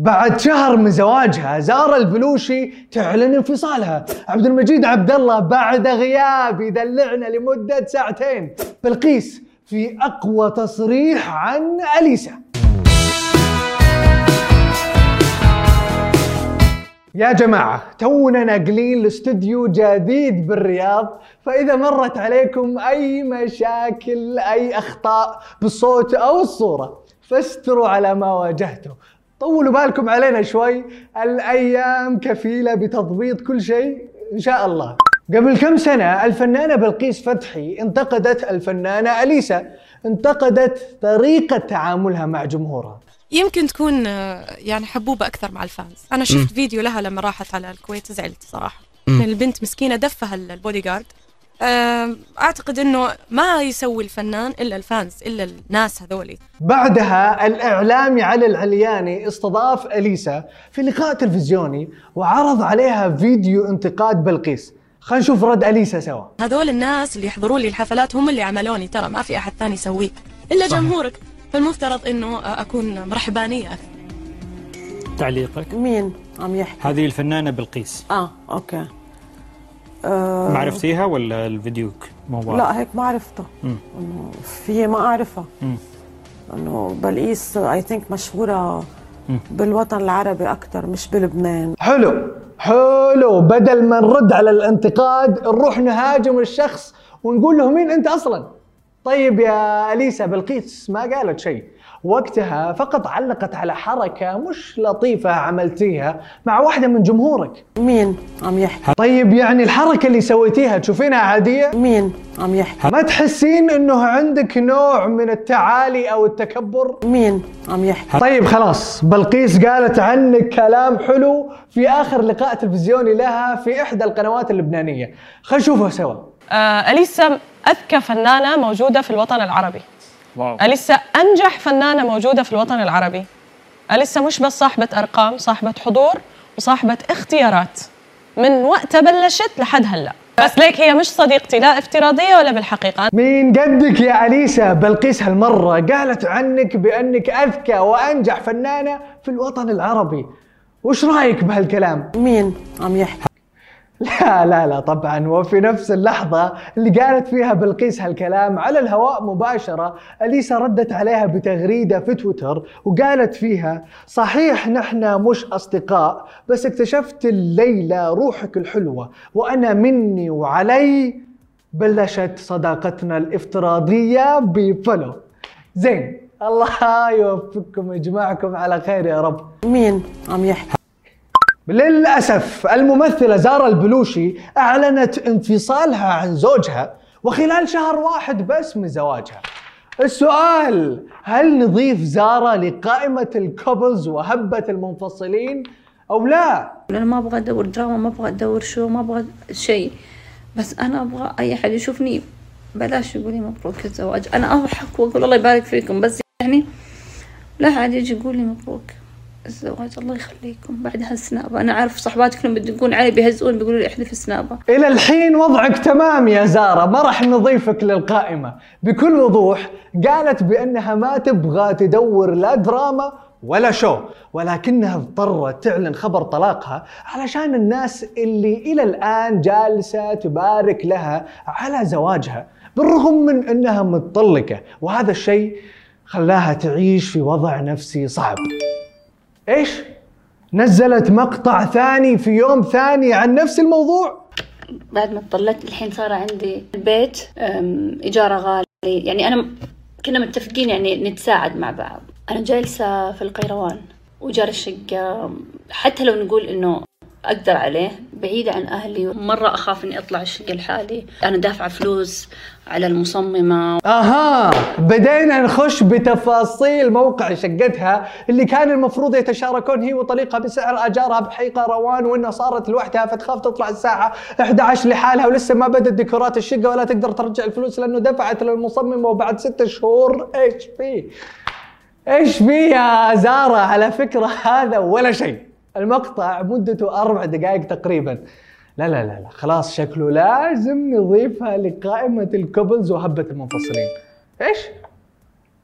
بعد شهر من زواجها زارا البلوشي تعلن انفصالها. عبد المجيد عبد الله بعد غياب يدلعنا لمدة ساعتين. بلقيس في أقوى تصريح عن أليسا. يا جماعة تونا ناقلين لاستوديو جديد بالرياض. فإذا مرت عليكم أي مشاكل أي أخطاء بالصوت أو الصورة فاستروا على ما واجهته طولوا بالكم علينا شوي. الأيام كفيلة بتضبيط كل شيء. إن شاء الله. قبل كم سنة الفنانة بلقيس فتحي انتقدت الفنانة أليسا. انتقدت طريقة تعاملها مع جمهورها. يمكن تكون يعني حبوبة أكثر مع ال fans. أنا شفت فيديو لها لما راحت على الكويت زعلت صراحة. يعني البنت مسكينة دفها ال- البودي جارد. أعتقد أنه ما يسوي الفنان إلا ال fans إلا الناس هذولي. بعدها الإعلامي علي العلياني استضاف أليسا في لقاء تلفزيوني وعرض عليها فيديو انتقاد بلقيس. خلينا نشوف رد أليسا سوا. هذول الناس اللي يحضروا لي الحفلات هم اللي عملوني ترى ما في أحد ثاني يسويه. إلا جمهورك. فالمفترض أنه آه، أكون مرحبانية. أكثر تعليقك؟ مين عم يحكي؟ هذه الفنانة بلقيس. آه أوكي. آه. ما عرفتيها ولا الفيديوك مو؟ لا هيك ما عرفته. إنه في ما أعرفها. إنه بلقيس اي ثينك مشهورة بالوطن العربي أكثر مش بلبنان. حلو حلو. بدل ما نرد على الانتقاد نروح نهاجم الشخص ونقول له مين أنت أصلا؟ طيب يا أليسا بلقيس ما قالت شيء. وقتها فقط علقت على حركة مش لطيفة عملتيها مع واحدة من جمهورك مين عم يحكي؟ طيب يعني الحركة اللي سويتيها تشوفينها عادية؟ مين عم يحكي؟ ما تحسين إنه عندك نوع من التعالي أو التكبر؟ مين عم يحكي؟ طيب خلاص بلقيس قالت عنك كلام حلو في آخر لقاء تلفزيوني لها في إحدى القنوات اللبنانية خلينا نشوفه سوا آه، أليسا أذكى فنانة موجودة في الوطن العربي واو. أليسا أنجح فنانة موجودة في الوطن العربي. أليسا مش بس صاحبة أرقام صاحبة حضور وصاحبة اختيارات. من وقتها بلشت لحد هلأ. بس ليك هي مش صديقتي لا افتراضية ولا بالحقيقة. من قدك يا أليسا بلقيس هالمرة قالت عنك بأنك أذكى وأنجح فنانة في الوطن العربي. وش رأيك بهالكلام؟ مين عم يحكي؟ لا لا لا طبعا. وفي نفس اللحظة اللي قالت فيها بلقيس هالكلام على الهواء مباشرة أليسا ردت عليها بتغريدة في تويتر وقالت فيها صحيح نحن مش أصدقاء بس اكتشفت الليلة روحك الحلوة وأنا مني وعلي بلشت صداقتنا الافتراضية ب follow زين الله يوفقكم ويجمعكم على خير يا رب. مين عم يحكي؟ للأسف الممثلة زارا البلوشي أعلنت انفصالها عن زوجها وخلال شهر واحد بس من زواجها. السؤال هل نضيف زارا لقائمة ال couples وهبة المنفصلين أو لا؟ أنا ما أبغى أدور دراما ما أبغى أدور شو ما أبغى شيء. بس أنا أبغى أي أحد يشوفني بلاش يقول لي مبروك الزواج. أنا أضحك وأقول الله يبارك فيكم بس يعني لا أحد يجي يقول لي مبروك. الزواج. الله يخليكم. بعد هالسنابة. أنا عارف صحباتك لما بتدقون علي بيهزئون بيقولوا لي احذف السنابة. إلى الحين وضعك تمام يا زارا ما راح نضيفك للقائمة. بكل وضوح قالت بأنها ما تبغى تدور لا دراما ولا شو ولكنها اضطرت تعلن خبر طلاقها علشان الناس اللي إلى الآن جالسة تبارك لها على زواجها بالرغم من أنها متطلقة. وهذا الشيء خلاها تعيش في وضع نفسي صعب. إيش؟ نزلت مقطع ثاني في يوم ثاني عن نفس الموضوع؟ بعد ما اتطلقت الحين صار عندي البيت إيجاره غالي يعني أنا كنا متفقين يعني نتساعد مع بعض أنا جالسة في القيروان وإيجار الشقة حتى لو نقول إنه أقدر عليه بعيدة عن أهلي. مرة أخاف إني أطلع الشقة لحالي. أنا دافعة فلوس على المصممة. أها بدينا نخش بتفاصيل موقع شقتها اللي كان المفروض يتشاركون هي وطليقها بسعر أجارها بحي روان وإنها صارت لوحدها فتخاف تطلع الساعة 11 لحالها ولسه ما بدت ديكورات الشقة ولا تقدر ترجع الفلوس لأنه دفعت للمصممة وبعد ستة شهور إيش فيه؟ إيش فيه يا زارا على فكرة هذا ولا شيء. المقطع مدته أربع دقائق تقريبا. لا لا لا لا خلاص شكله لازم نضيفها لقائمة الكوبلز وهبة المنفصلين. إيش؟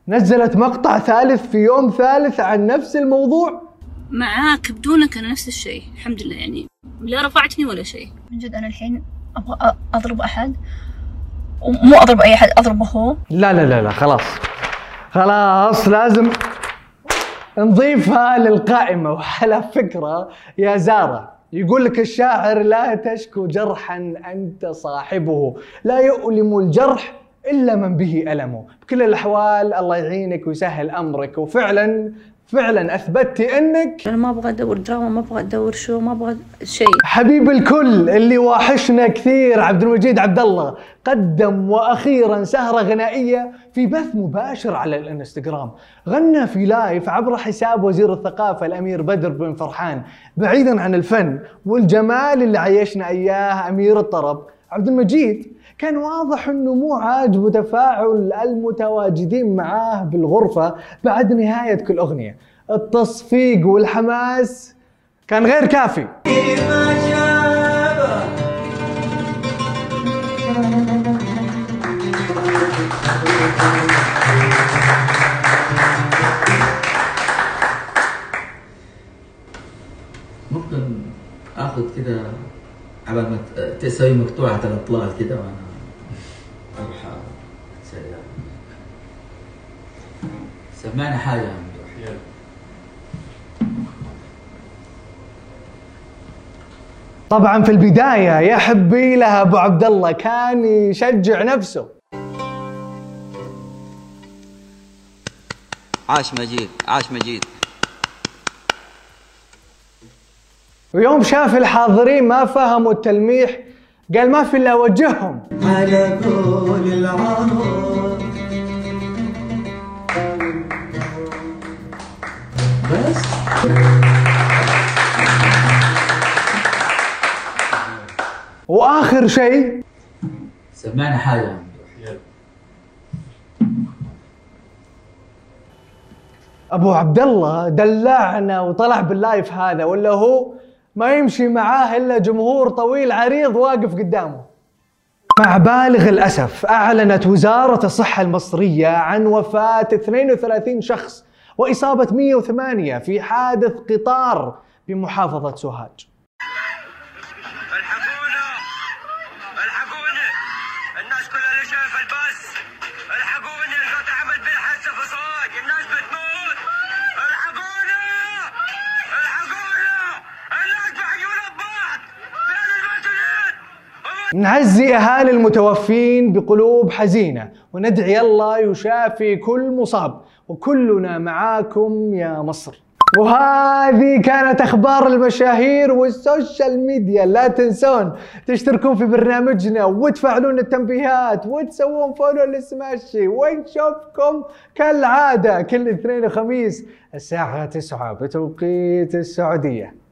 نزلت مقطع ثالث في يوم ثالث عن نفس الموضوع؟ معاك بدونك أنا نفس الشيء الحمد لله يعني لا رفعتني ولا شيء. من جد أنا الحين أبغى أ- أضرب أحد ومو أضرب أي أحد أضربه هو. لا لا لا لا خلاص. خلاص لازم نضيفها للقائمة. وعلى فكرة يا زارة يقول لك الشاعر لا تشكو جرحا أنت صاحبه لا يؤلم الجرح إلا من به ألمه. بكل الأحوال الله يعينك ويسهل أمرك. وفعلا فعلا أثبتي أنك أنا ما أبغى أدور دراما ما أبغى أدور شو ما أبغى شيء. حبيب الكل اللي واحشنا كثير عبد المجيد عبد الله قدم وأخيرا سهرة غنائية في بث مباشر على الإنستغرام. غنى في لايف عبر حساب وزير الثقافة الأمير بدر بن فرحان بعيدا عن الفن والجمال اللي عيشنا إياه أمير الطرب. عبد المجيد كان واضح إنه مو عاجبه تفاعل المتواجدين معاه بالغرفة بعد نهاية كل أغنية. التصفيق والحماس كان غير كافي. ممكن آخذ كده على ما تسوي مقطوعة الإطلال كده وأنا أروح اسويها سمعنا حاجة يا ممدوح طبعا في البداية يا حبي لها أبو عبد الله كان يشجع نفسه. عاش مجيد عاش مجيد. ويوم شاف الحاضرين ما فهموا التلميح قال ما في إلا اوجههم على كل العرب. بس. وآخر شيء. سمعنا ممدوح أبو عبد الله دلعنا وطلع باللايف هذا ولا هو ما يمشي معاه إلا جمهور طويل عريض واقف قدامه. مع بالغ الأسف أعلنت وزارة الصحة المصرية عن وفاة 32 شخص وإصابة 108 في حادث قطار بمحافظة سوهاج. نعزي أهالي المتوفين بقلوب حزينة وندعي الله يشافي كل مصاب وكلنا معاكم يا مصر. وهذه كانت أخبار المشاهير وال social media. لا تنسون تشتركون في برنامجنا وتفعلون التنبيهات وتسوون follow لسماشي ونشوفكم كالعادة كل اثنين وخميس الساعة 9 بتوقيت السعودية.